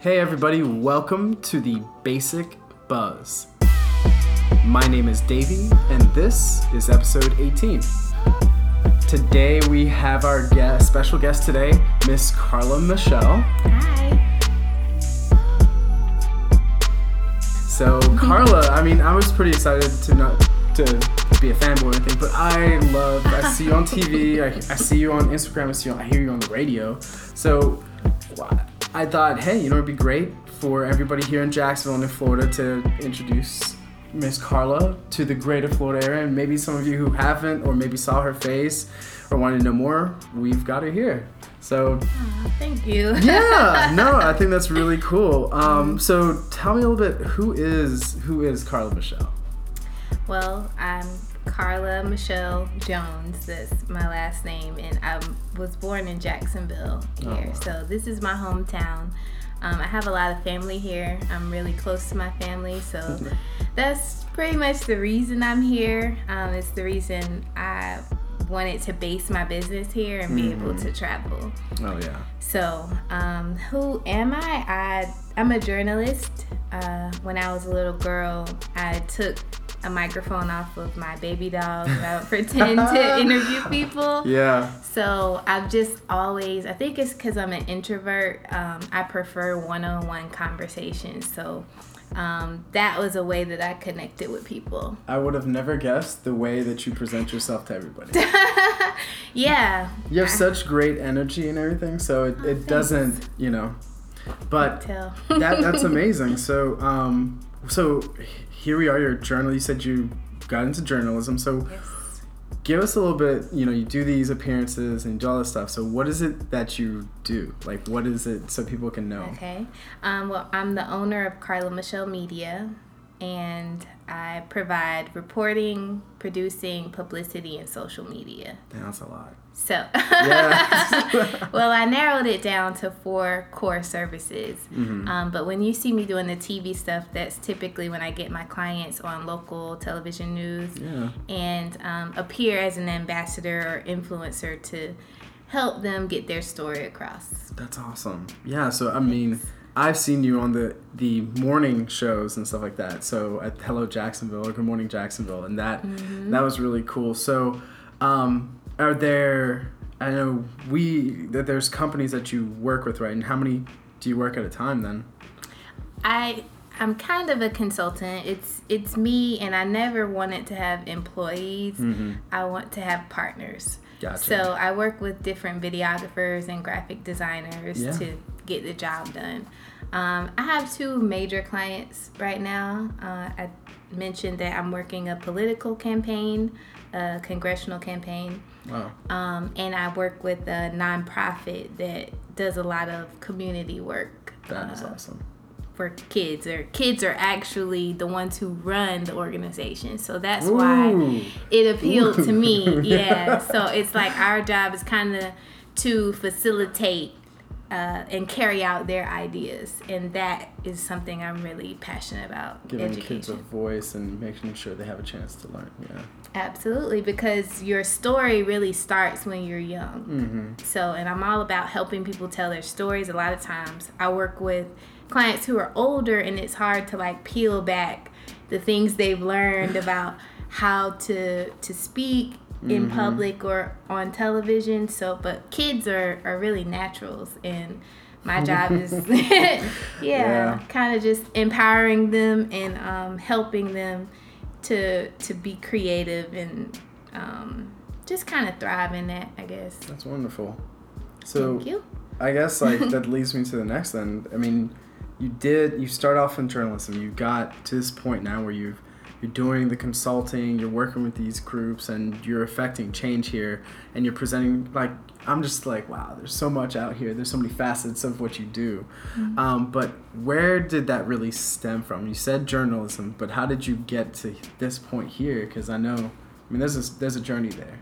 Hey, everybody, welcome to the Basic Buzz. My name is Davey, and this is episode 18. Today we have our guest, special guest today, Miss Carla Michelle. Hi. So, Carla, I mean, I was pretty excited to not to be a fanboy or anything, but I love. I see you on TV. I, I see you on Instagram. I see you. I hear you on the radio. So, I thought, hey, you know, it'd be great for everybody here in Jacksonville and in Florida to introduce Miss Carla to the greater Florida area, and maybe some of you who haven't, or maybe saw her face, or wanted to know more, we've got her here. So, thank you. yeah, no, I think that's really cool. Um, so, tell me a little bit who is who is Carla Michelle? Well, I'm Carla Michelle Jones. That's my last name, and I was born in Jacksonville here. wow. So this is my hometown. Um, I have a lot of family here. I'm really close to my family, so that's pretty much the reason I'm here. Um, it's the reason I wanted to base my business here and be able to travel. Oh yeah. So, um, who am I? I I'm a journalist. Uh, when I was a little girl, I took a microphone off of my baby doll and pretend to interview people. Yeah. So I've just always, I think it's because I'm an introvert. Um, I prefer one-on-one conversations. So um, that was a way that I connected with people. I would have never guessed the way that you present yourself to everybody. Yeah. You have such great energy and everything, so it, it doesn't, you know. But that that's amazing. So um so here we are, you're journal. You said you got into journalism. So Yes. give us a little bit, you know, you do these appearances and you do all this stuff. So what is it that you do? Like what is it so people can know? Okay. Um, well, I'm the owner of Carla Michelle Media, and I provide reporting, producing, publicity, and social media. That's a lot. So, well, I narrowed it down to four core services. Mm-hmm. Um, but when you see me doing the TV stuff, that's typically when I get my clients on local television news Yeah. and um, appear as an ambassador or influencer to help them get their story across. That's awesome. Yeah, so I mean, I've seen you on the the morning shows and stuff like that. So at Hello Jacksonville or Good Morning Jacksonville, and that that was really cool. So, um, are there? I know we that there's companies that you work with, right? And how many do you work at a time then? I I'm kind of a consultant. It's it's me, and I never wanted to have employees. Mm-hmm. I want to have partners. Gotcha. So I work with different videographers and graphic designers Yeah. to get the job done. Um, I have two major clients right now. Uh, I mentioned that I'm working a political campaign, a congressional campaign. Wow. Um, and I work with a nonprofit that does a lot of community work That is uh, awesome. for kids. Or kids are actually the ones who run the organization, so that's why it appealed Ooh. to me. Yeah. so it's like our job is kind of to facilitate uh, and carry out their ideas, and that is something I'm really passionate about. Giving education. kids a voice and making sure they have a chance to learn. Yeah. Absolutely, because your story really starts when you're young. Mm-hmm. So, and I'm all about helping people tell their stories. A lot of times, I work with clients who are older, and it's hard to like peel back the things they've learned about how to to speak in public or on television. So, but kids are are really naturals, and my job is yeah, Yeah. kind of just empowering them and um, helping them to to be creative and um, just kind of thrive in that, I guess. That's wonderful. So Thank you. I guess like that leads me to the next then. I mean, you did you start off in journalism. You got to this point now where you've you're doing the consulting, you're working with these groups and you're affecting change here and you're presenting like I'm just like, wow, there's so much out here. There's so many facets of what you do. Um, but where did that really stem from? You said journalism, but how did you get to this point here? Because I know, I mean, there's a, there's a journey there.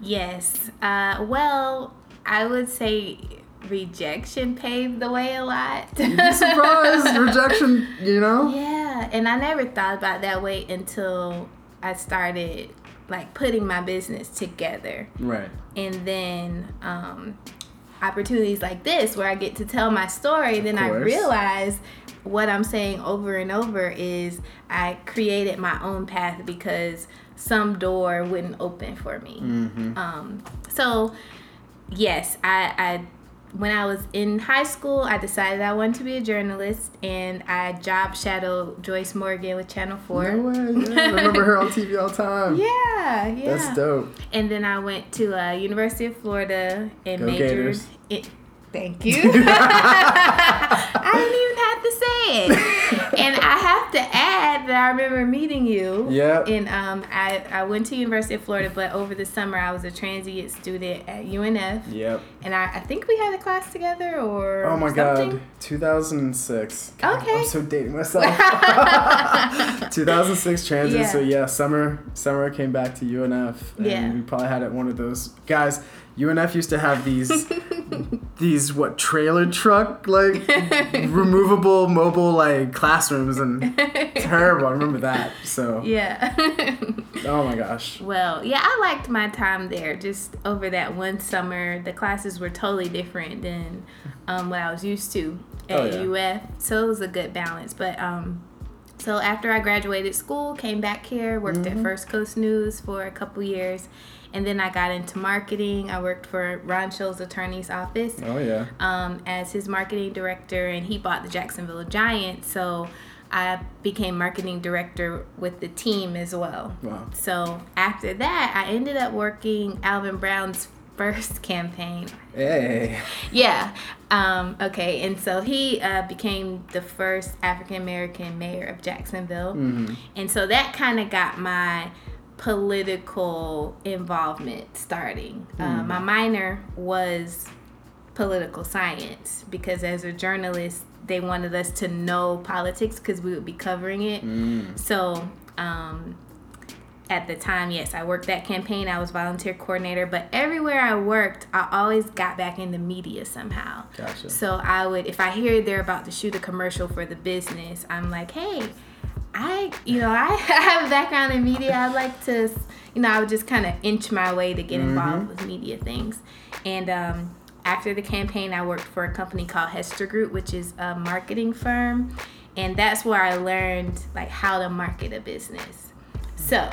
Yes. Uh, well, I would say rejection paved the way a lot. You'd be surprised, rejection, you know? Yeah, and I never thought about that way until I started like putting my business together. Right. and then um, opportunities like this where I get to tell my story, then I realize what I'm saying over and over is I created my own path because some door wouldn't open for me. Mm-hmm. Um, so yes, I, I when I was in high school, I decided I wanted to be a journalist, and I job shadowed Joyce Morgan with Channel Four. No way. Yeah, I remember her on TV all the time. Yeah, yeah. That's dope. And then I went to uh, University of Florida and Go majored. Gators. In, thank you. I didn't even have to say it. and I have to add that I remember meeting you. Yeah. And um, I, I went to University of Florida, but over the summer I was a transient student at UNF. Yep. And I, I think we had a class together or Oh my something. god. 2006. God, Okay. I'm so dating myself. 2006 transit. So Yeah. yeah, summer summer came back to UNF and Yeah. we probably had it one of those guys. UNF used to have these these what trailer truck like removable mobile like classrooms and terrible. I remember that. So Yeah. oh my gosh. Well, yeah, I liked my time there. Just over that one summer, the classes were totally different than um, what I was used to at Oh, yeah. UF. So it was a good balance. But um, so after I graduated school, came back here, worked Mm-hmm. at First Coast News for a couple years, and then I got into marketing. I worked for Ron attorney's office Oh yeah. um, as his marketing director, and he bought the Jacksonville Giants. So I became marketing director with the team as well. Wow. So after that, I ended up working Alvin Brown's first campaign. Hey. Yeah. Um, okay. And so he uh, became the first African American mayor of Jacksonville. Mhm. And so that kind of got my political involvement starting. Uh, my minor was political science because as a journalist, they wanted us to know politics because we would be covering it. Mm. So, um, at the time, yes, I worked that campaign. I was volunteer coordinator, but everywhere I worked, I always got back in the media somehow. Gotcha. So I would, if I hear they're about to shoot a commercial for the business, I'm like, hey, I, you know, I have a background in media. I'd like to, you know, I would just kind of inch my way to get involved with media things. And um, after the campaign, I worked for a company called Hester Group, which is a marketing firm, and that's where I learned like how to market a business. So,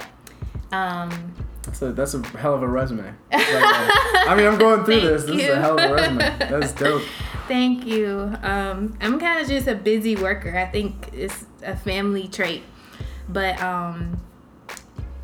um, So that's a hell of a resume. Like, uh, I mean, I'm going through this. This is a hell of a resume. That's dope. Thank you. Um, I'm kind of just a busy worker. I think it's a family trait. But um,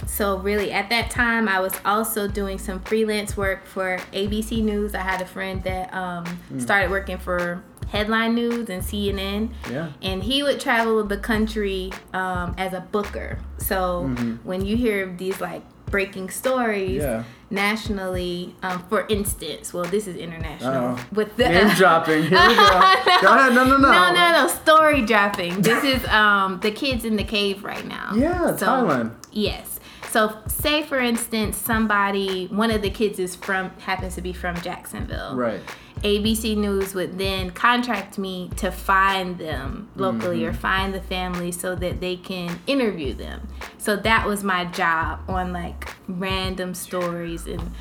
so really at that time, I was also doing some freelance work for ABC News. I had a friend that um, started working for Headline News and CNN. Yeah. And he would travel the country um, as a booker. So when you hear these like breaking stories Yeah. Nationally, um, for instance, well, this is international Uh-oh. with the Name dropping. Here we go. Go ahead. No, no, no. no, no, no. Story dropping. This is um the kids in the cave right now. Yeah, So, Thailand. Yes. So say for instance somebody one of the kids is from happens to be from Jacksonville. Right. ABC News would then contract me to find them locally Mm-hmm. or find the family so that they can interview them. So that was my job on like random stories and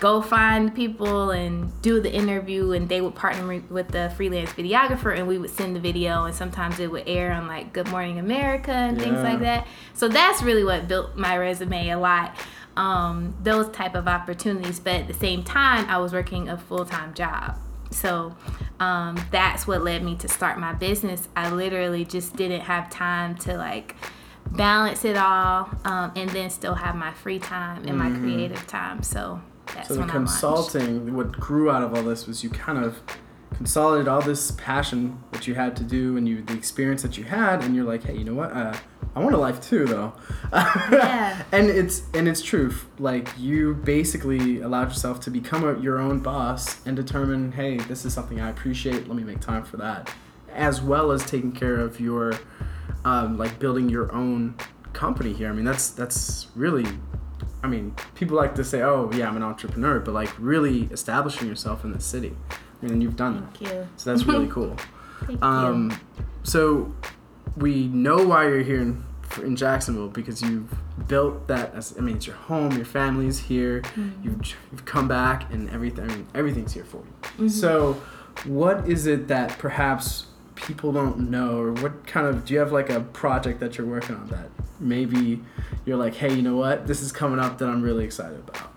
go find people and do the interview and they would partner with the freelance videographer and we would send the video and sometimes it would air on like Good Morning America and things like that. So that's really what built my resume a lot. Um, those type of opportunities, but at the same time, I was working a full time job. So um, that's what led me to start my business. I literally just didn't have time to like balance it all um, and then still have my free time and my creative time. So that's So the consulting, what grew out of all this was you kind of consolidated all this passion that you had to do and you the experience that you had, and you're like, hey, you know what? Uh, I want a life too, though. Yeah. and it's and it's true. Like you basically allowed yourself to become a, your own boss and determine, hey, this is something I appreciate. Let me make time for that, as well as taking care of your, um, like building your own company here. I mean, that's that's really I mean, people like to say, "Oh, yeah, I'm an entrepreneur," but like really establishing yourself in the city. I mean, you've done that, Thank you. so that's really cool. Thank Um, so we know why you're here in, in Jacksonville because you've built that. As, I mean, it's your home. Your family's here. Mm-hmm. You've, you've come back, and everything. I mean, everything's here for you. Mm-hmm. So, what is it that perhaps people don't know, or what kind of? Do you have like a project that you're working on that maybe you're like, hey, you know what? This is coming up that I'm really excited about.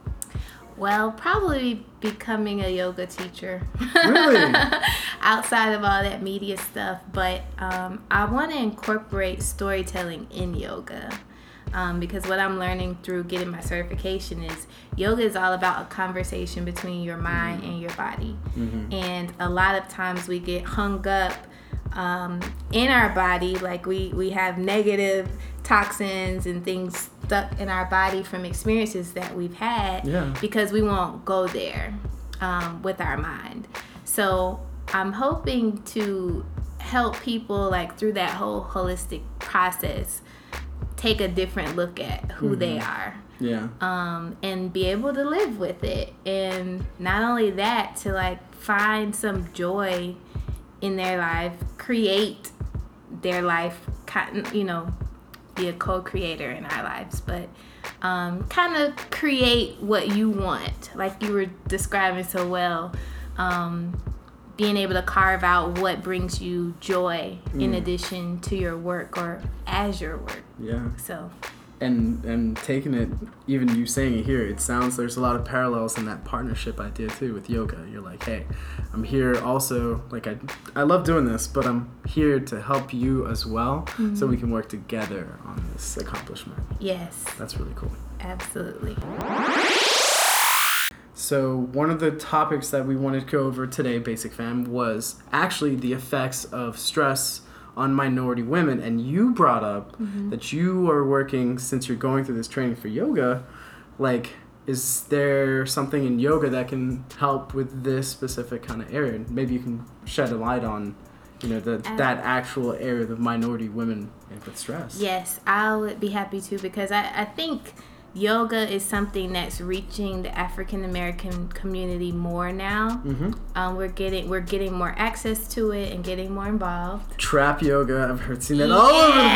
Well, probably becoming a yoga teacher. Really? Outside of all that media stuff, but um, I want to incorporate storytelling in yoga. Um, because what I'm learning through getting my certification is yoga is all about a conversation between your mind and your body. And a lot of times we get hung up um, in our body, like we, we have negative toxins and things stuck in our body from experiences that we've had Yeah. because we won't go there um, with our mind. So I'm hoping to help people like through that whole holistic process take a different look at who they are yeah. um, and be able to live with it. And not only that, to like find some joy in their life, create their life, you know, be a co creator in our lives, but um, kind of create what you want, like you were describing so well. Um, being able to carve out what brings you joy in addition to your work or as your work. Yeah. So, and and taking it even you saying it here it sounds there's a lot of parallels in that partnership idea too with yoga. You're like hey i'm here also like i i love doing this but i'm here to help you as well so mm-hmm. we can work together on this accomplishment. Yes, that's really cool. Absolutely. so one of the topics that we wanted to go over today basic fam was actually the effects of stress on minority women and you brought up mm-hmm. that you are working since you're going through this training for yoga like is there something in yoga that can help with this specific kind of area maybe you can shed a light on you know the, uh, that actual area of minority women with stress. Yes, I would be happy to because I, I think yoga is something that's reaching the African American community more now. mm-hmm. Um, we're getting we're getting more access to it and getting more involved. trap yoga i've heard seen that all over the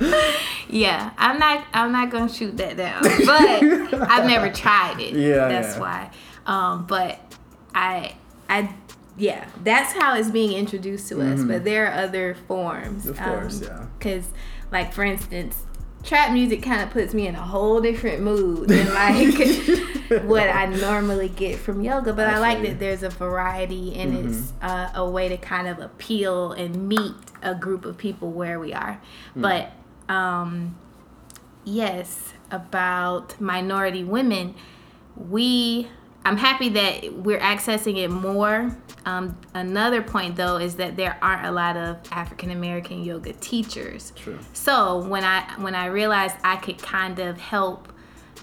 place Yeah, I'm not I'm not gonna shoot that down, but I've never tried it. Yeah, that's yeah. why. Um, but I I yeah, that's how it's being introduced to us. But there are other forms. Mm-hmm. Of course, yeah. Because like for instance, trap music kind of puts me in a whole different mood than like what I normally get from yoga. But I, I like that there's a variety and Mm-hmm. it's uh, a way to kind of appeal and meet a group of people where we are. Mm. But um, yes, about minority women, we I'm happy that we're accessing it more. Um, another point though is that there aren't a lot of African American yoga teachers. True. So when I when I realized I could kind of help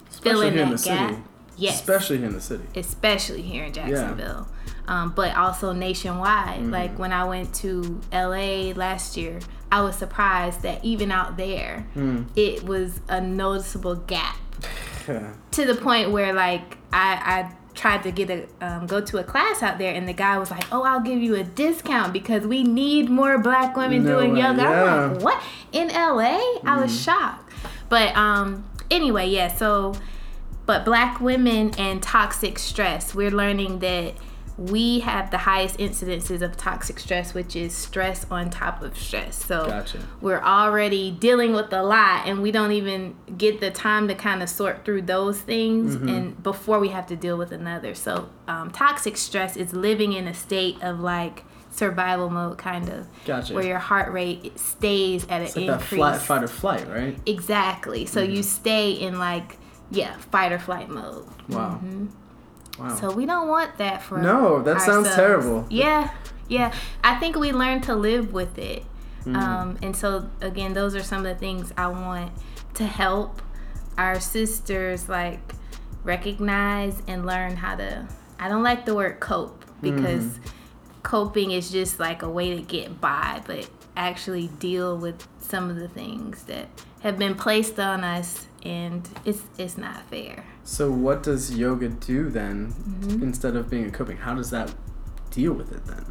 fill in here in the gap, city. yes, especially here in the city especially here in Jacksonville, um, but also nationwide. Mm-hmm. Like when I went to LA last year, I was surprised that even out there, Hmm. it was a noticeable gap to the point where like I, I tried to get a um, go to a class out there and the guy was like oh i'll give you a discount because we need more black women No doing way, yoga. I'm like what? In la i was shocked. But um anyway yeah so but black women and toxic stress we're learning that we have the highest incidences of toxic stress which is stress on top of stress so Gotcha. we're already dealing with a lot and we don't even get the time to kind of sort through those things Mm-hmm. and before we have to deal with another so um, toxic stress is living in a state of like survival mode kind of Gotcha. where your heart rate stays at an It's like that increase flat fight or flight, right? exactly so you stay in like yeah fight or flight mode Wow. Mm-hmm. Wow. so we don't want that for No, that sounds terrible. Yeah, yeah. I think we learn to live with it. Mm-hmm. Um, and so again, those are some of the things I want to help our sisters like recognize and learn how to. I don't like the word cope because Mm-hmm. coping is just like a way to get by, but actually deal with some of the things that have been placed on us and it's it's not fair. so what does yoga do then Mm-hmm. instead of being a coping? How does that deal with it then?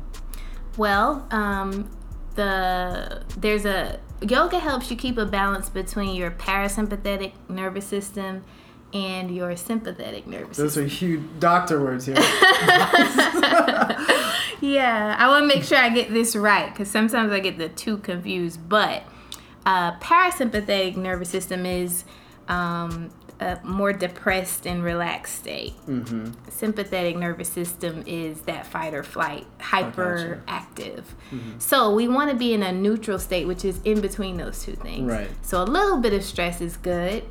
Well, um, the there's a yoga helps you keep a balance between your parasympathetic nervous system and your sympathetic nervous Those system. are huge doctor words here. Yeah, I want to make sure I get this right because sometimes I get the two confused. But uh, parasympathetic nervous system is um, a more depressed and relaxed state. mm-hmm. Sympathetic nervous system is that fight or flight, hyperactive. Mm-hmm. So we want to be in a neutral state, which is in between those two things. Right. So a little bit of stress is good,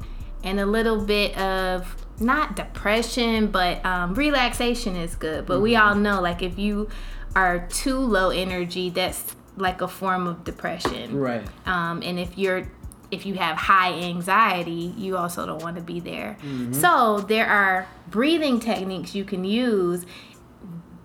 and a little bit of not depression, but um, relaxation is good. But Mm-hmm. we all know, like, if you are too low energy, that's like a form of depression. Right. Um, and if you're if you have high anxiety, you also don't want to be there. Mm-hmm. So there are breathing techniques you can use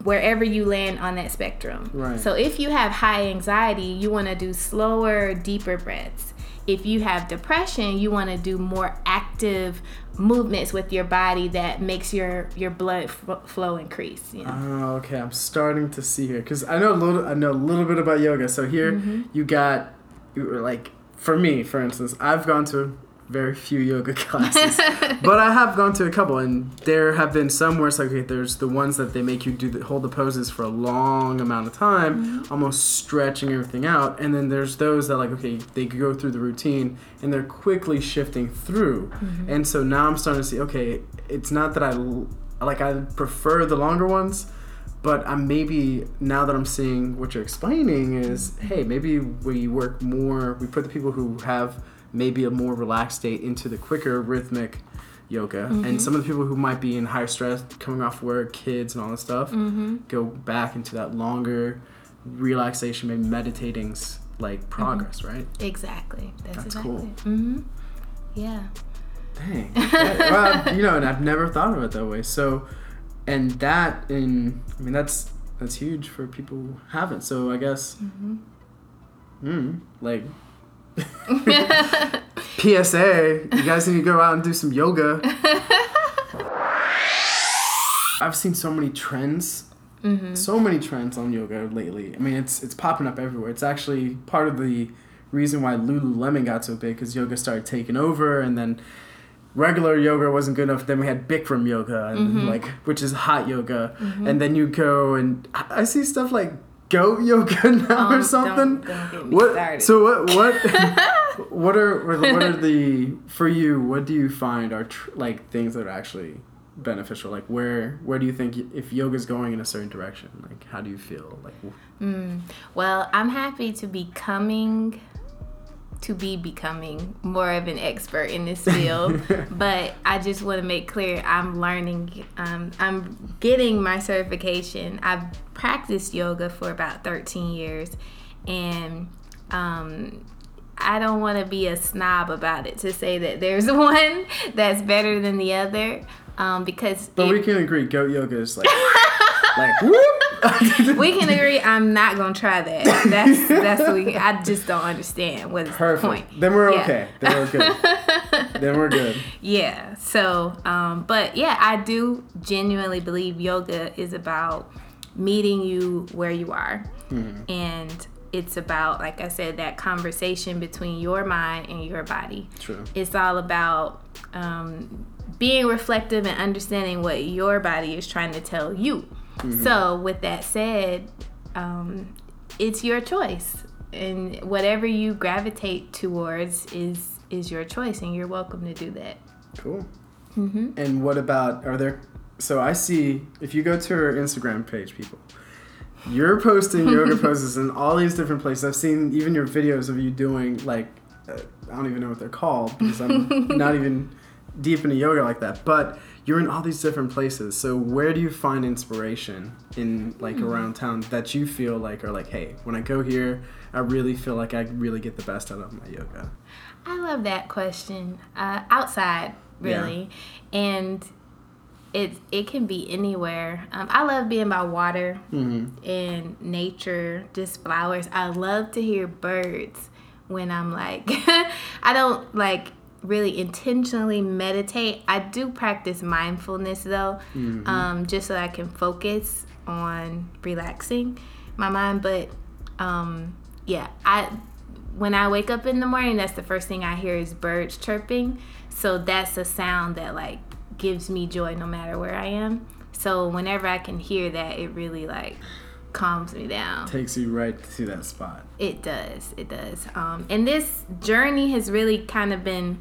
wherever you land on that spectrum. Right. So if you have high anxiety, you want to do slower, deeper breaths. If you have depression, you want to do more active movements with your body that makes your your blood f- flow increase. You know? Oh, okay. I'm starting to see here because I know a little. I know a little bit about yoga. So here Mm-hmm. you got, you were like for me, for instance, I've gone to very few yoga classes, but I have gone to a couple, and there have been some where it's like okay, there's the ones that they make you do the, hold the poses for a long amount of time, Mm-hmm. almost stretching everything out, and then there's those that like okay, they go through the routine and they're quickly shifting through, Mm-hmm. and so now I'm starting to see okay, it's not that I like I prefer the longer ones, but I'm maybe now that I'm seeing what you're explaining is hey maybe we work more we put the people who have maybe a more relaxed state into the quicker rhythmic yoga and some of the people who might be in higher stress coming off work kids and all that stuff Mm-hmm. go back into that longer relaxation maybe meditating's like progress right Exactly. That's, That's exactly. cool. Mm-hmm. Yeah. Dang. That- well, you know, and I've never thought of it that way. So, and that in, I mean, that's that's huge for people who haven't. So I guess, Mm-hmm. mm, like, PSA, you guys need to go out and do some yoga. I've seen so many trends, Mm-hmm. so many trends on yoga lately. I mean, it's it's popping up everywhere. It's actually part of the reason why Lululemon got so big because yoga started taking over, and then regular yoga wasn't good enough. Then we had Bikram yoga, and Mm-hmm. like which is hot yoga, and then you go and I see stuff like goat yoga now Um, or something. Don't, don't what? started. So what? What? what are what are the for you? What do you find are tr- like things that are actually beneficial? Like where where do you think y- if yoga's going in a certain direction? Like how do you feel? Like Mm. Well, I'm happy to be coming to be becoming more of an expert in this field, but I just want to make clear I'm learning. Um, I'm getting my certification. I've practiced yoga for about 13 years, and um, I don't want to be a snob about it to say that there's one that's better than the other, um, because but it- we can agree goat yoga is like like whoop. we can agree. I'm not gonna try that. That's that's what we. I just don't understand what is Perfect. the point. Then we're Yeah. okay. Then we're good. then we're good. Yeah. So, um, but yeah, I do genuinely believe yoga is about meeting you where you are, Mm-hmm. and it's about, like I said, that conversation between your mind and your body. True. It's all about um, being reflective and understanding what your body is trying to tell you. So, with that said, um, it's your choice, and whatever you gravitate towards is is your choice, and you're welcome to do that. Cool. Mm-hmm. And what about are there? So I see if you go to her Instagram page, people, you're posting yoga poses in all these different places. I've seen even your videos of you doing like uh, I don't even know what they're called because I'm not even deep into yoga like that. But you're in all these different places. So where do you find inspiration in like around town that you feel like are like, hey, when I go here, I really feel like I really get the best out of my yoga. I love that question. Uh, outside, really, and it it can be anywhere. Um, I love being by water Mm-hmm. and nature, just flowers. I love to hear birds when I'm like, I don't like really intentionally meditate. I do practice mindfulness though, um, just so I can focus on relaxing my mind. But um, yeah, I when I wake up in the morning, that's the first thing I hear is birds chirping. So that's a sound that like gives me joy no matter where I am. So whenever I can hear that, it really like calms me down. Takes you right to that spot. It does. It does. Um, and this journey has really kind of been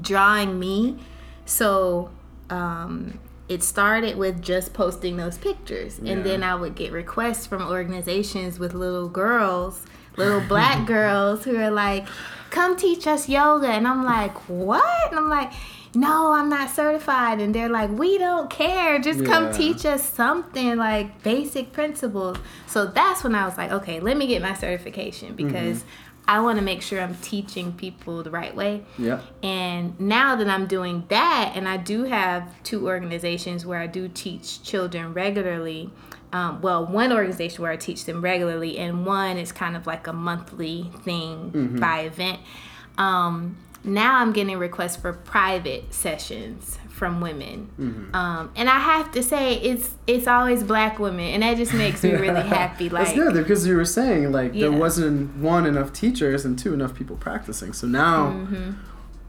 drawing me. So um, it started with just posting those pictures. Yeah. And then I would get requests from organizations with little girls, little black girls who are like, come teach us yoga. And I'm like, what? And I'm like, no, I'm not certified. And they're like, we don't care. Just come teach us something like basic principles. So that's when I was like, okay, let me get my certification because I want to make sure I'm teaching people the right way. Yeah. And now that I'm doing that, and I do have two organizations where I do teach children regularly. Um, well, one organization where I teach them regularly, and one is kind of like a monthly thing by event. Um, now I'm getting requests for private sessions from women, um, and I have to say it's it's always black women, and that just makes me really happy. Like, That's good because you were saying like there wasn't one enough teachers and two enough people practicing. So now,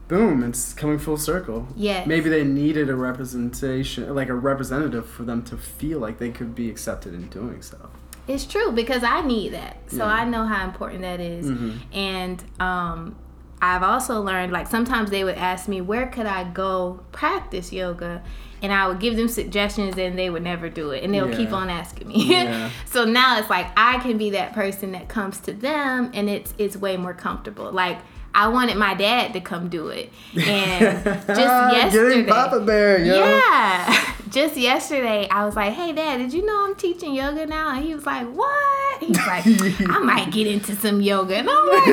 boom, it's coming full circle. Mm-hmm. Maybe they needed a representation, like a representative, for them to feel like they could be accepted in doing so. It's true because I need that. So Yeah. I know how important that is. Mhm. And um I've also learned like sometimes they would ask me where could I go practice yoga and I would give them suggestions and they would never do it and they'll keep on asking me. Yeah. so now it's like I can be that person that comes to them and it's it's way more comfortable. Like I wanted my dad to come do it. And just yesterday Getting Papa Bear, yo. yeah. Just yesterday, I was like, "Hey, Dad, did you know I'm teaching yoga now?" And he was like, "What?" He's like, "I might get into some yoga." And I'm like,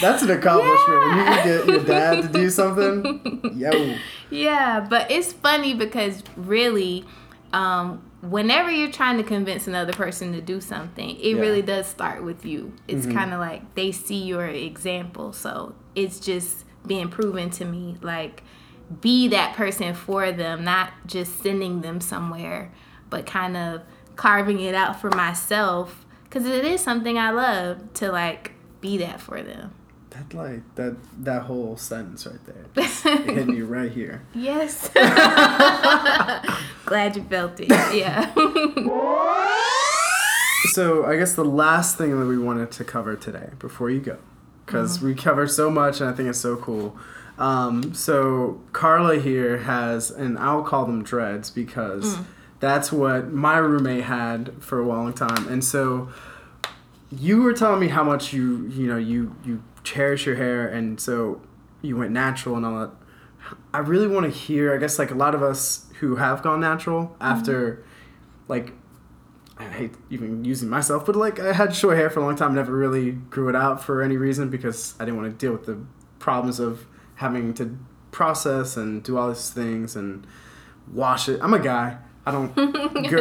That's an accomplishment. When you can get your dad to do something, yo. "Yeah," but it's funny because really, um, whenever you're trying to convince another person to do something, it Yeah. really does start with you. It's kind of like they see your example, so it's just being proven to me like be that person for them, not just sending them somewhere, but kind of carving it out for myself because it is something I love to like be that for them. That like that that whole sentence right there, hitting you right here. Yes. Glad you felt it. Yeah. So I guess the last thing that we wanted to cover today before you go, because Mm-hmm. we covered so much and I think it's so cool. Um, so Carla here has, and I'll call them dreads because Mm. that's what my roommate had for a long time. And so you were telling me how much you you know you you cherish your hair, and so you went natural and all that. I really want to hear. I guess like a lot of us who have gone natural mm-hmm. after, like I hate even using myself, but like I had short hair for a long time, never really grew it out for any reason because I didn't want to deal with the problems of having to process and do all these things and wash it. I'm a guy. I don't,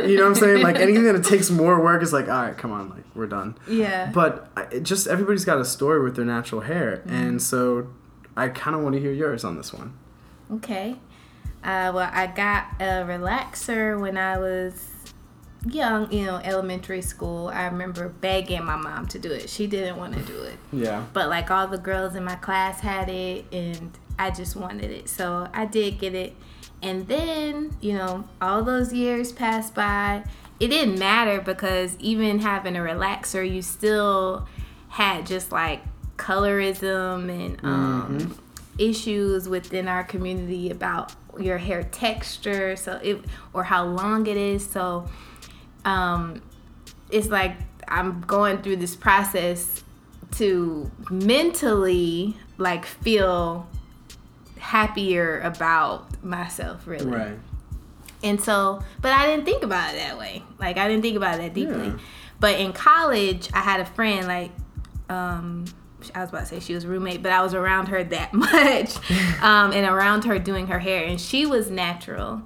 you know what I'm saying? Like anything that takes more work is like, all right, come on, like we're done. yeah. But I, it just everybody's got a story with their natural hair, and so I kind of want to hear yours on this one. Okay. Uh, well, I got a relaxer when I was young, you know, elementary school. I remember begging my mom to do it. She didn't want to do it. Yeah. But like all the girls in my class had it and I just wanted it. So I did get it. And then, you know, all those years passed by. It didn't matter because even having a relaxer, you still had just like colorism and um, issues within our community about your hair texture so it or how long it is so um it's like i'm going through this process to mentally like feel happier about myself really Right. and so, but I didn't think about it that way. Like I didn't think about it that deeply. Yeah. But in college, I had a friend like, um, I was about to say she was roommate, but I was around her that much, um, and around her doing her hair, and she was natural,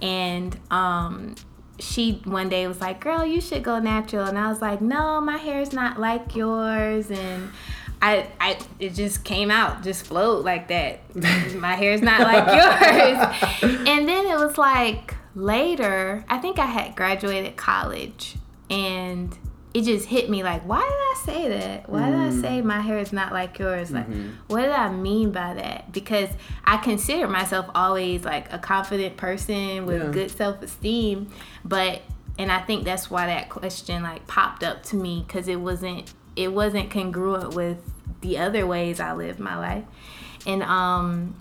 and um, she one day was like, "Girl, you should go natural," and I was like, "No, my hair is not like yours," and I, I, it just came out, just flowed like that. my hair is not like yours, and then it was like later. I think I had graduated college, and it just hit me like, why did I say that? Why did I Mm. say my hair is not like yours? Like, Mhm. what did I mean by that? Because I consider myself always like a confident person with Yeah. good self esteem, but and I think that's why that question like popped up to me because it wasn't it wasn't congruent with the other ways I lived my life, and um.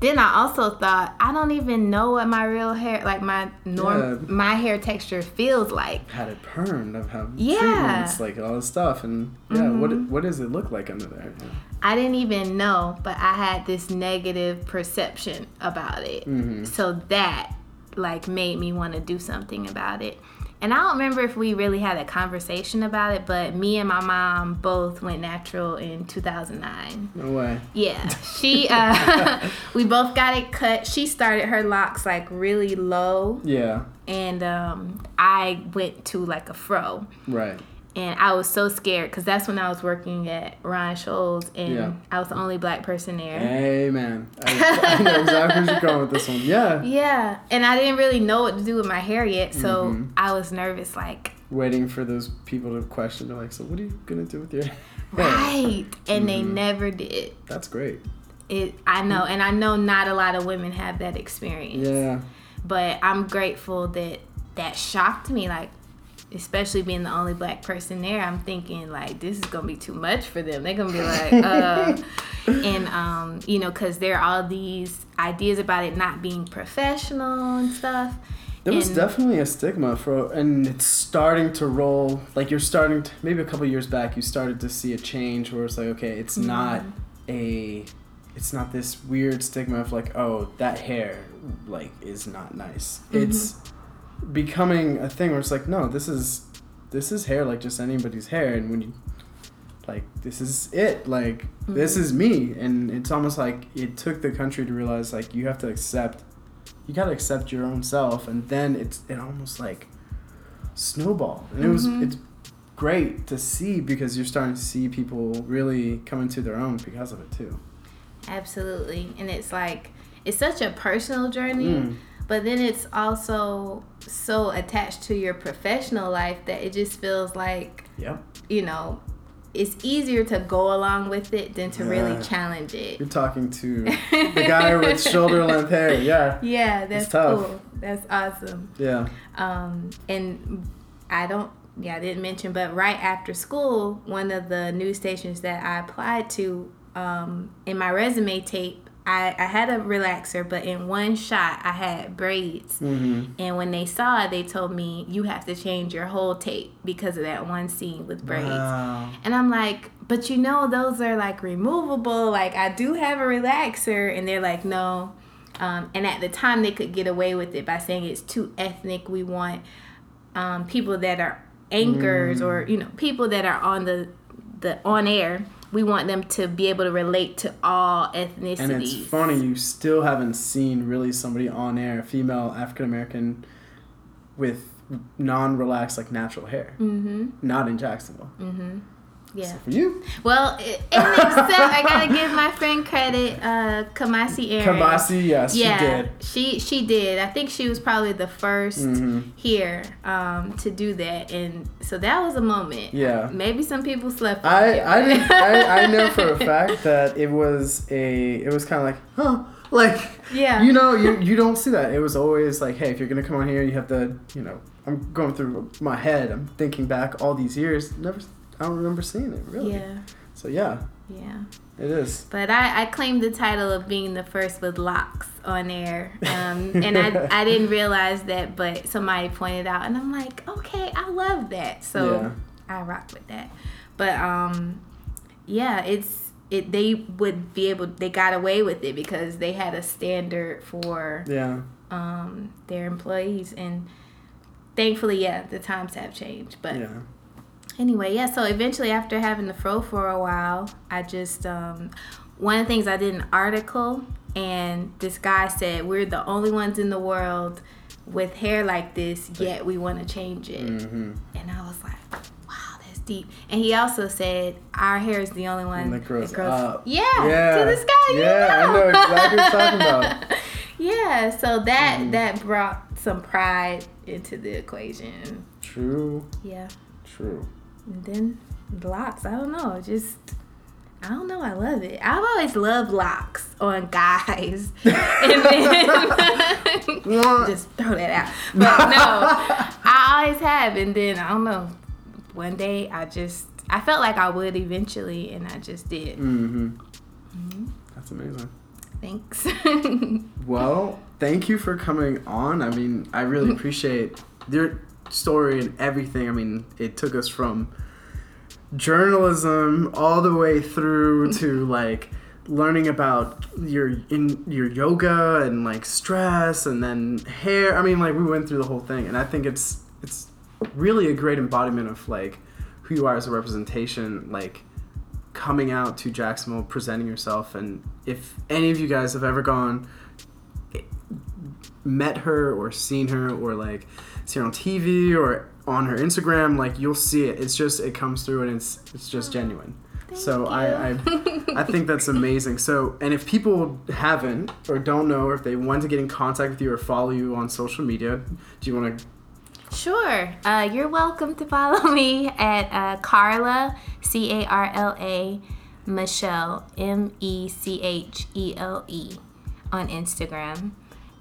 Then I also thought I don't even know what my real hair, like my norm, Yeah. my hair texture feels like. had it permed. I've had Yeah. treatments, like all this stuff, and yeah, what Mhm. what does it look like under there? Yeah. I didn't even know, but I had this negative perception about it. Mhm. So that like made me want to do something about it. And I don't remember if we really had a conversation about it, but me and my mom both went natural in 2009. No way. Yeah, she uh we both got it cut. She started her locks like really low Yeah. and um I went to like a fro Right. And I was so scared because that's when I was working at Ron Sholes', and Yeah. I was the only black person there. Amen. I, I know exactly where you're going with this one. Yeah. Yeah, and I didn't really know what to do with my hair yet, so Mhm. I was nervous. Like, Waiting for those people to question. They're like, so what are you gonna do with your hair? right, and they Mhm. never did. That's great. It. I know, and I know not a lot of women have that experience. Yeah. But I'm grateful that that shocked me. Like, especially being the only black person there, I'm thinking like this is gonna be too much for them. They're gonna be like, uh, and um, you know, because there are all these ideas about it not being professional and stuff. There was And- definitely a stigma for, and it's starting to roll. Like you're starting to, maybe a couple years back, you started to see a change where it's like, okay, it's not a, it's not this weird stigma of like, oh, that hair, like, is not nice. It's becoming a thing where it's like, no, this is, this is hair like just anybody's hair, and when you, like, this is it, like, this is me, and it's almost like it took the country to realize like you have to accept you gotta accept your own self. And then it's it almost like snowball and it was Mhm. it's great to see because you're starting to see people really come into their own because of it too. Absolutely, and it's like it's such a personal journey. Mm. But then it's also so attached to your professional life that it just feels like yep you know, it's easier to go along with it than to really challenge it. you're talking to the guy with shoulder length hair yeah Yeah, that's tough. cool. That's awesome. yeah Um, and I don't, yeah, I didn't mention, but right after school, one of the news stations that I applied to, um, in my resume tape, I, I had a relaxer, but in one shot, I had braids. mm-hmm. And when they saw it, they told me, you have to change your whole tape because of that one scene with braids. wow And I'm like, but you know, those are like removable. Like, I do have a relaxer. And they're like, no. Um, and at the time, they could get away with it by saying it's too ethnic. We want um, people that are anchors or, you know, people that are on the, the on air. We want them to be able to relate to all ethnicities. and it's funny you still haven't seen really somebody on air female african american with non-relaxed like natural hair Mm-hmm. not in jacksonville Mm-hmm. Yeah. so for you Well, makes. I gotta give my friend credit. Uh, Kumasi Aaron. Kumasi, yes yeah, she did she she did. I think she was probably the 1st Mhm. here um, to do that, and so that was a moment. Yeah. maybe some people slept. I I, didn't, I I know for a fact that it was a it was kind of like huh like Yeah. you know you you don't see that it was always like hey if you're gonna come on here you have to you know I'm going through my head I'm thinking back all these years never I don't remember seeing it really yeah, so yeah yeah. it is But I, I claimed the title of being the first with locks on air. Um, and I, I didn't realize that, but somebody pointed out, and I'm like, okay, I love that. So Yeah. I rock with that. But um, yeah, it's it. They would be able. They got away with it because they had a standard for yeah um their employees, and thankfully, yeah, the times have changed. But yeah Anyway, yeah, so eventually after having the fro for a while, I just um one of the things I did an article and this guy said we're the only ones in the world with hair like this, yet we want to change it. mm-hmm. And I was like, wow, that's deep. And he also said our hair is the only one that grows up. Yeah, yeah to this guy. you yeah I know exactly what you're talking about yeah, so that Mhm. that brought some pride into the equation. true Yeah. True. And then locks. I don't know. Just I don't know. I love it. I've always loved locks on guys, and then just throw that out. But no, I always have. And then I don't know. One day I just I felt like I would eventually, and I just did. Mm-hmm. That's amazing. Thanks. Well, thank you for coming on. I mean, I really appreciate your story and everything. I mean, it took us from journalism all the way through to like learning about your in your yoga and like stress and then hair. I mean, like we went through the whole thing, and I think it's it's really a great embodiment of like who you are as a representation, like coming out to Jacksonville, presenting yourself, and if any of you guys have ever gone eh, met her or seen her or like seen her on TV or on her Instagram, like you'll see it. It's just it comes through and it's it's just genuine. so I, I I think that's amazing. So and if people haven't or don't know or if they want to get in contact with you or follow you on social media, do you want to Sure. Uh, you're welcome to follow me at uh, Carla, C A R L A, Mechele, M E C H E L E, on Instagram.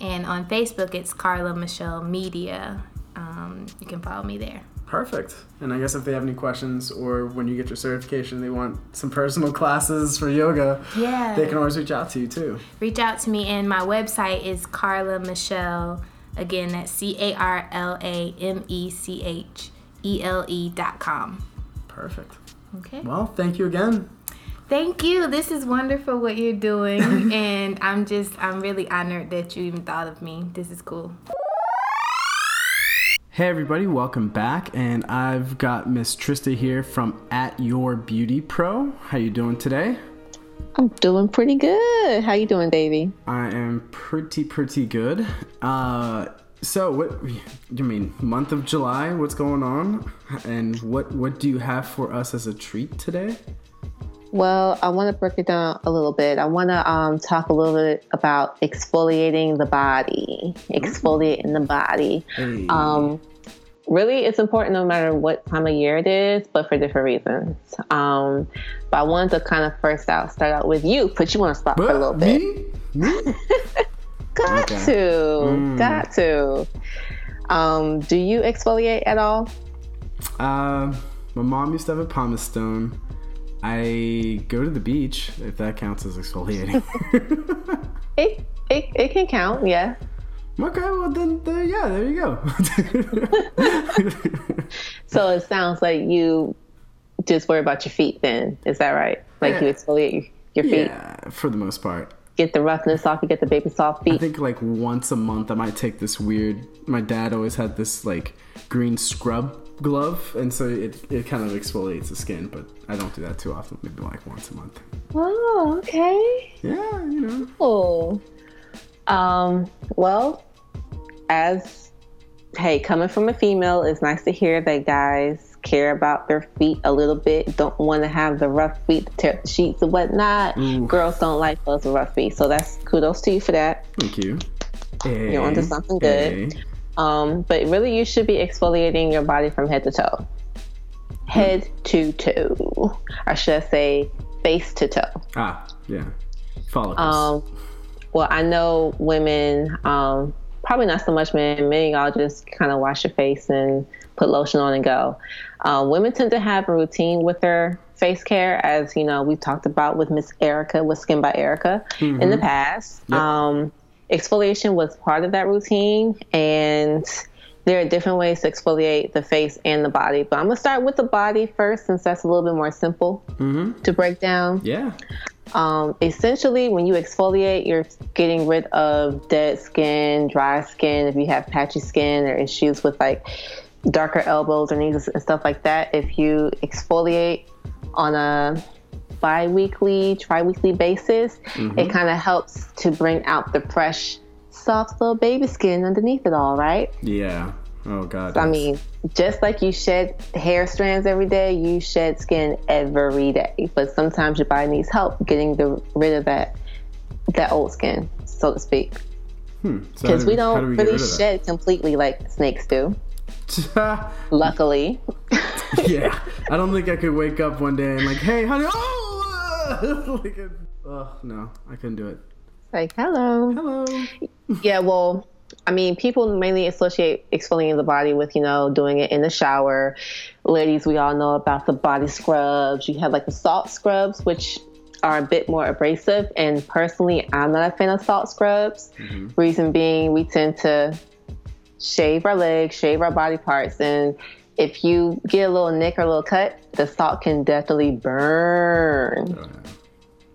And on Facebook, it's Carla Mechele Media. Um, you can follow me there. Perfect. And I guess if they have any questions or when you get your certification, they want some personal classes for yoga, Yeah. they can always reach out to you too. Reach out to me, and my website is Carla Mechele. Again, that's C A R L A M E C H E L E dot com. Perfect. Okay. Well, thank you again. Thank you. This is wonderful what you're doing, and I'm just I'm really honored that you even thought of me. This is cool. Hey everybody, welcome back, and I've got Miss Trista here from At Your Beauty Pro. How you doing today? I'm doing pretty good. How you doing, baby? I am pretty pretty good. Uh, so what you mean month of July? What's going on? And what what do you have for us as a treat today? Well, I want to break it down a little bit. I want to um, talk a little bit about exfoliating the body, exfoliating the body. Hey. Um, really, it's important no matter what time of year it is, but for different reasons. Um, but I wanted to kind of first out start out with you, put you on the spot for a little bit. Me? Me? Got Okay. to, Mm. got to. Um, do you exfoliate at all? Um, my mom used to have a pumice stone. I go to the beach if that counts as exfoliating. It, it, it can count, yeah. okay, well then, there, yeah, there you go. So it sounds like you just worry about your feet then. Is that right? Like you exfoliate your feet, yeah, for the most part. get the roughness off, you get the baby soft feet. I think like once a month I might take this weird. My dad always had this like green scrub glove, and so it, it kind of exfoliates the skin, but I don't do that too often. Maybe like once a month. Oh, okay. Yeah, you know. Cool. Um, well, as hey, coming from a female, it's nice to hear that guys care about their feet a little bit. Don't want to have the rough feet tear the sheets and whatnot. Ooh. Girls don't like those rough feet, so that's kudos to you for that. Thank you. You're onto something good. hey. Um, but really, you should be exfoliating your body from head to toe. Head to toe. I should say face to toe. Ah, yeah. Follicles. Um, well, I know women, um, probably not so much men. Men, y'all just kind of wash your face and put lotion on and go. Um, women tend to have a routine with their face care, as you know, we've talked about with Miss Erica, with Skin by Erica in the past. Yep. Um, exfoliation was part of that routine, and there are different ways to exfoliate the face and the body. But I'm gonna start with the body first, since that's a little bit more simple mm-hmm. to break down. Yeah. Um, essentially, when you exfoliate, you're getting rid of dead skin, dry skin. If you have patchy skin or issues with like darker elbows or knees and stuff like that, if you exfoliate on a bi-weekly, tri-weekly basis, it kind of helps to bring out the fresh, soft little baby skin underneath it all, right? Yeah. Oh God. I mean, just like you shed hair strands every day, you shed skin every day. But sometimes your body needs help getting the, rid of that that old skin, so to speak. Hmm. So Because we don't do we really shed completely like snakes do. Luckily, yeah, I don't think I could wake up one day and like, hey, honey, oh, like, oh no, I couldn't do it. Like, hello. Hello. Yeah, well, I mean, people mainly associate exfoliating the body with, you know, doing it in the shower. Ladies, we all know about the body scrubs. You have like the salt scrubs, which are a bit more abrasive. And personally, I'm not a fan of salt scrubs. Mm-hmm. Reason being, we tend to shave our legs, shave our body parts. And if you get a little nick or a little cut, the salt can definitely burn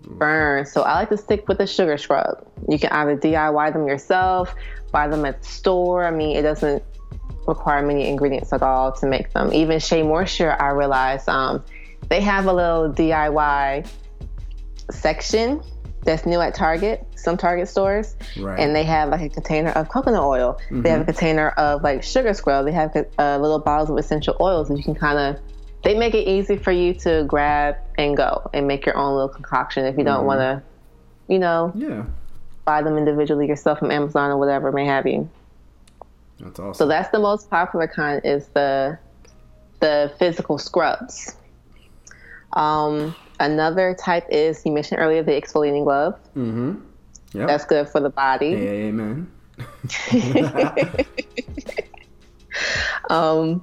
burn. So I like to stick with the sugar scrub. You can either DIY them yourself, buy them at the store. I mean, it doesn't require many ingredients at all to make them. Even Shea Moisture, I realized um, they have a little DIY section that's new at Target, some Target stores, Right. and they have like a container of coconut oil. They have a container of like sugar scrub. They have uh, little bottles of essential oils and you can kind of. They make it easy for you to grab and go and make your own little concoction if you don't want to, you know, Yeah, buy them individually yourself from Amazon or whatever may have you. that's awesome. So that's the most popular kind is the the physical scrubs. Um, another type is you mentioned earlier the exfoliating glove. mm-hmm. Yep. That's good for the body. Amen. Um,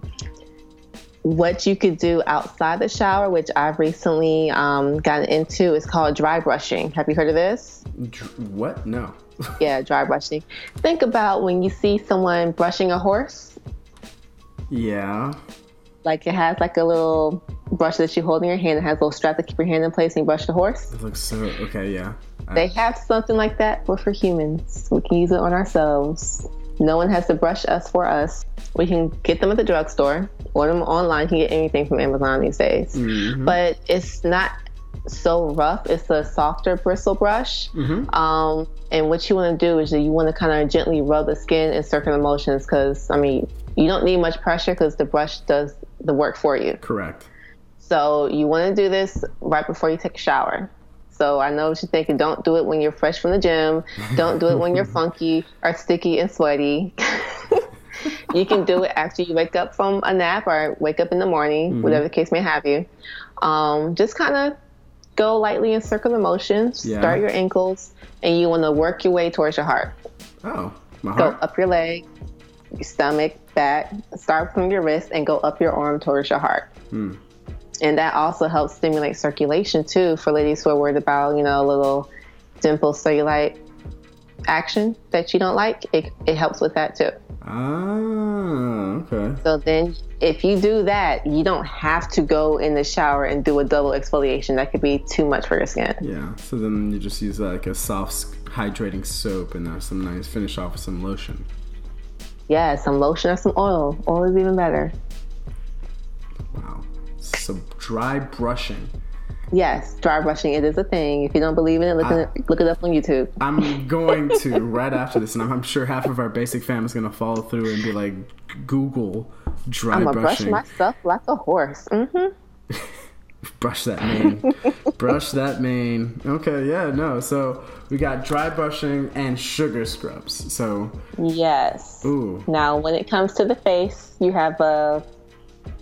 what you could do outside the shower, which I've recently um, gotten into, is called dry brushing. Have you heard of this? Dr- what? No. Yeah, dry brushing. Think about when you see someone brushing a horse. yeah. Like it has like a little brush that you hold in your hand. It has a little strap to keep your hand in place and you brush the horse. It looks so okay. Yeah. I- They have something like that, but for humans. We can use it on ourselves. No one has to brush us for us. We can get them at the drugstore, order them online. You can get anything from Amazon these days. Mhm. But it's not so rough. It's a softer bristle brush. Mhm. Um, and what you want to do is that you want to kind of gently rub the skin in circular motions because, I mean, you don't need much pressure because the brush does the work for you. Correct. So you want to do this right before you take a shower. So I know what you're thinking. Don't do it when you're fresh from the gym. Don't do it when you're funky or sticky and sweaty. you can do it after you wake up from a nap or wake up in the morning, whatever the case may have you. Um, just kind of go lightly in circular motions. Yeah. Start your ankles, and you want to work your way towards your heart. Oh, my heart. Go up your leg, stomach, back. Start from your wrist and go up your arm towards your heart. Hmm. And that also helps stimulate circulation too for ladies who are worried about, you know, a little dimple cellulite action that you don't like. It, it helps with that too. Ah, okay. So then if you do that, you don't have to go in the shower and do a double exfoliation. That could be too much for your skin. Yeah. So then you just use like a soft hydrating soap and uh, some nice finish off with some lotion. Yeah, some lotion or some oil. Oil is even better. Wow. Some dry brushing. Yes, dry brushing it is a thing. If you don't believe in it, look, I- it, look it up on YouTube. I'm going to right after this, and I'm, I'm sure half of our basic fam is going to follow through and be like, Google dry I'm gonna brush myself like a horse. hmm brush that mane. brush that mane. Okay, yeah, no. So we got dry brushing and sugar scrubs. So, Yes. ooh, Now, when it comes to the face, you have uh,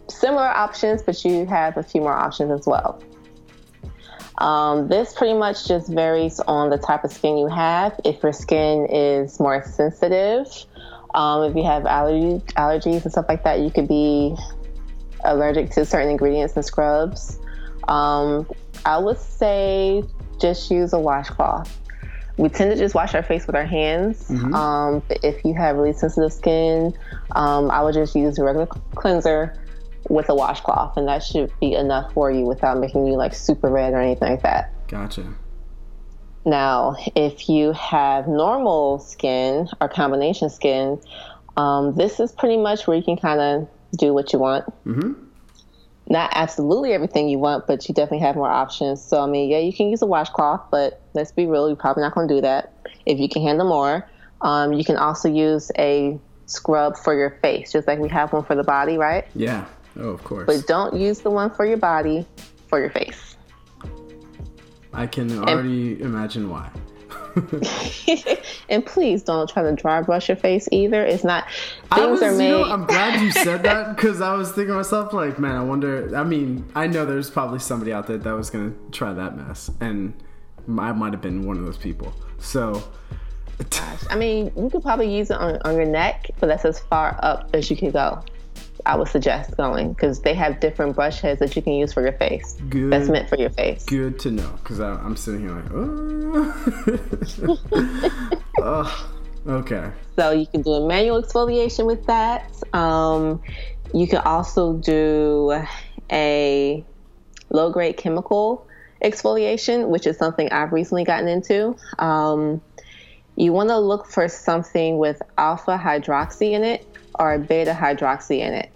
similar options, but you have a few more options as well. Um, this pretty much just varies on the type of skin you have. If your skin is more sensitive, um, if you have allergy, allergies and stuff like that, you could be allergic to certain ingredients and scrubs. Um, I would say just use a washcloth. We tend to just wash our face with our hands. Um, if you have really sensitive skin, um, I would just use a regular cleanser with a washcloth, and that should be enough for you without making you like super red or anything like that. gotcha. Now, if you have normal skin or combination skin, um, this is pretty much where you can kind of do what you want. Mm-hmm. Not absolutely everything you want, but you definitely have more options. So, I mean, yeah, you can use a washcloth, but let's be real, you're probably not going to do that. If you can handle more, um, you can also use a scrub for your face, just like we have one for the body, right? Yeah. Oh, of course. But don't use the one for your body for your face. I can already imagine why. and please don't try to dry brush your face either. It's not things I was, are made. You know, I'm glad you said that because I was thinking to myself, like, man, I wonder. I mean, I know there's probably somebody out there that was gonna try that mess, and I might have been one of those people. So, I mean, you could probably use it on, on your neck, but that's as far up as you can go. I would suggest going because they have different brush heads that you can use for your face. Good. That's meant for your face. good to know because I'm sitting here like, oh. oh, okay. So you can do a manual exfoliation with that. Um, you can also do a low grade chemical exfoliation, which is something I've recently gotten into. Um, you want to look for something with alpha hydroxy in it or beta hydroxy in it.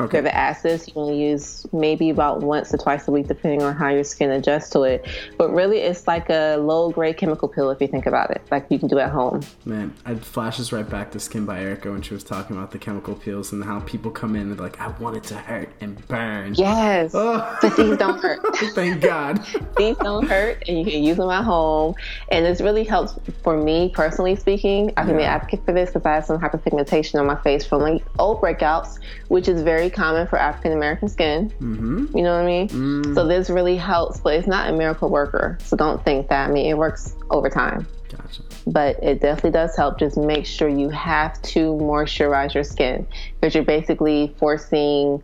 Okay. For the acids, you to use maybe about once or twice a week, depending on how your skin adjusts to it. But really, it's like a low grade chemical peel if you think about it, like you can do at home. Man, it flashes right back to Skin by Erica when she was talking about the chemical peels and how people come in and like, I want it to hurt and burn. Yes, Oh. but these don't hurt. Thank God. these don't hurt and you can use them at home and this really helps for me personally speaking i can be an advocate for this because i have some hyperpigmentation on my face from like old breakouts which is very common for african american skin Mm-hmm. you know what i mean so this really helps but it's not a miracle worker so don't think that i mean it works over time Gotcha. but it definitely does help. Just make sure you have to moisturize your skin because you're basically forcing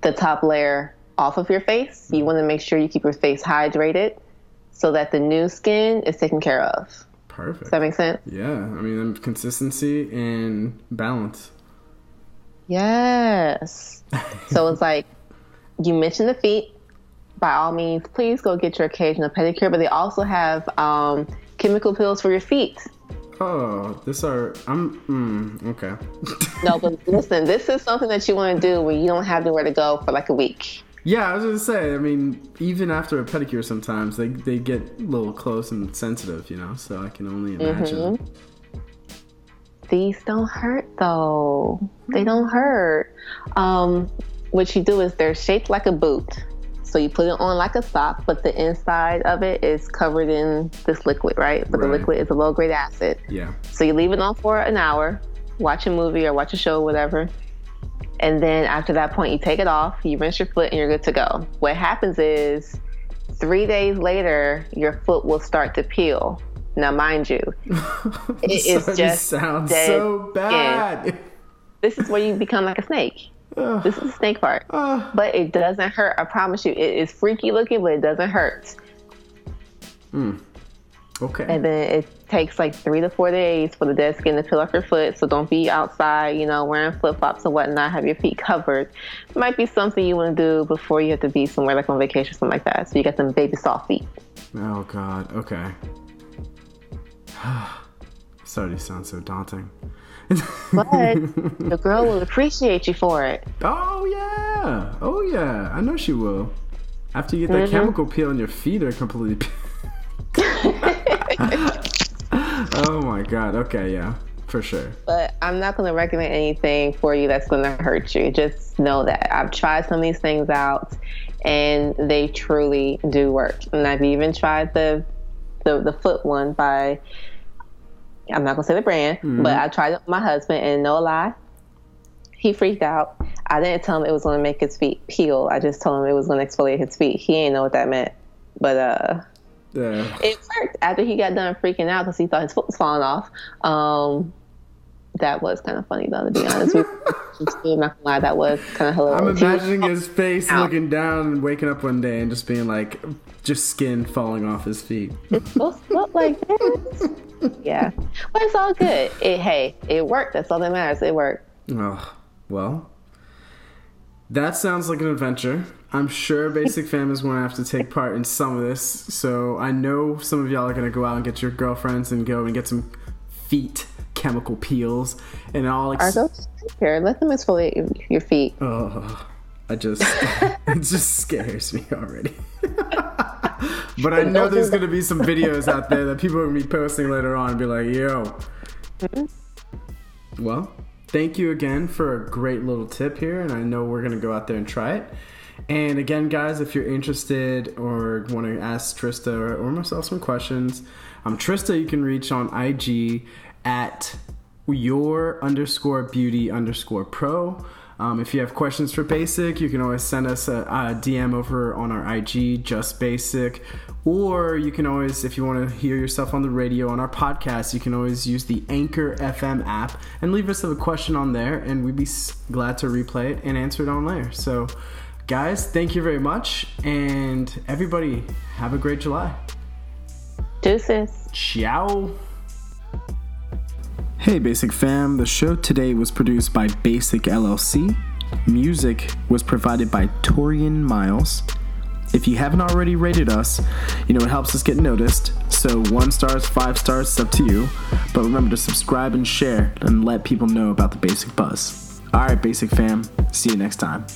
the top layer off of your face. You want to make sure you keep your face hydrated so that the new skin is taken care of. Perfect. Does that make sense? Yeah, I mean, consistency and balance. Yes. so it's like you mentioned the feet. By all means, please go get your occasional pedicure. But they also have um, chemical peels for your feet. Oh, this are I'm mm, okay. No, but listen, this is something that you want to do when you don't have nowhere to go for like a week. yeah, I was gonna say. I mean, even after a pedicure, sometimes they they get a little close and sensitive, you know. So I can only imagine. These don't hurt though. They don't hurt. Um, what you do is they're shaped like a boot. So you put it on like a sock, but the inside of it is covered in this liquid, right? But the liquid is a low grade acid. Yeah. So you leave it on for an hour, watch a movie or watch a show, whatever. And then after that point, you take it off, you rinse your foot, and you're good to go. What happens is three days later, your foot will start to peel. Now, mind you, it is just sounds dead so skin. bad. this is where you become like a snake. This is the snake part. But it doesn't hurt. I promise you. It is freaky looking, but it doesn't hurt. Hmm. okay. And then it takes like three to four days for the dead skin to peel off your foot. So don't be outside, you know, wearing flip flops and whatnot. Have your feet covered. It Might be something you want to do before you have to be somewhere like on vacation or something like that. So you got some baby soft feet. Oh God. Okay. Sorry to sound so daunting. But the girl will appreciate you for it. Oh yeah. Oh yeah. I know she will. After you get that Mhm. chemical peel and your feet are completely. oh my God. Okay. Yeah. For sure. But I'm not going to recommend anything for you that's going to hurt you. Just know that I've tried some of these things out, and they truly do work. And I've even tried the the, the foot one by I'm not gonna say the brand, but I tried it with my husband, and no lie, he freaked out. I didn't tell him it was gonna make his feet peel. I just told him it was gonna exfoliate his feet. He didn't know what that meant, but uh, Yeah. it worked after he got done freaking out because he thought his foot was falling off. Um, that was kind of funny though, to be honest. I'm not gonna lie, that was kind of hilarious. I'm imagining his face Ow. looking down and waking up one day and just being like, just skin falling off his feet. it's supposed to look like this. yeah, but it's all good. It hey, it worked. That's all that matters. It worked. Oh, well, that sounds like an adventure. I'm sure Basic Fam is going to have to take part in some of this. So I know some of y'all are going to go out and get your girlfriends and go and get some feet chemical peels and all. Ex- go here. Let them exfoliate your, your feet. oh, I just it just scares me already. but I know there's to be some videos out there that people are to be posting later on and be like, "Yo." Well, thank you again for a great little tip here, and I know we're gonna go out there and try it. And again, guys, if you're interested or want to ask Trista or, or myself some questions, um, Trista, you can reach on IG at your underscore beauty underscore pro. Um, if you have questions for Basic, you can always send us a, a, DM over on our IG, just Basic. Or you can always, if you want to hear yourself on the radio on our podcast, you can always use the Anchor FM app and leave us a question on there, and we'd be glad to replay it and answer it on there. So, guys, thank you very much, and everybody, have a great July. Deuces. Ciao. Hey, Basic Fam. The show today was produced by Basic LLC. Music was provided by Torian Miles. If you haven't already rated us, you know it helps us get noticed. So one stars, five stars, it's up to you. But remember to subscribe and share and let people know about the Basic Buzz. All right, Basic Fam. See you next time.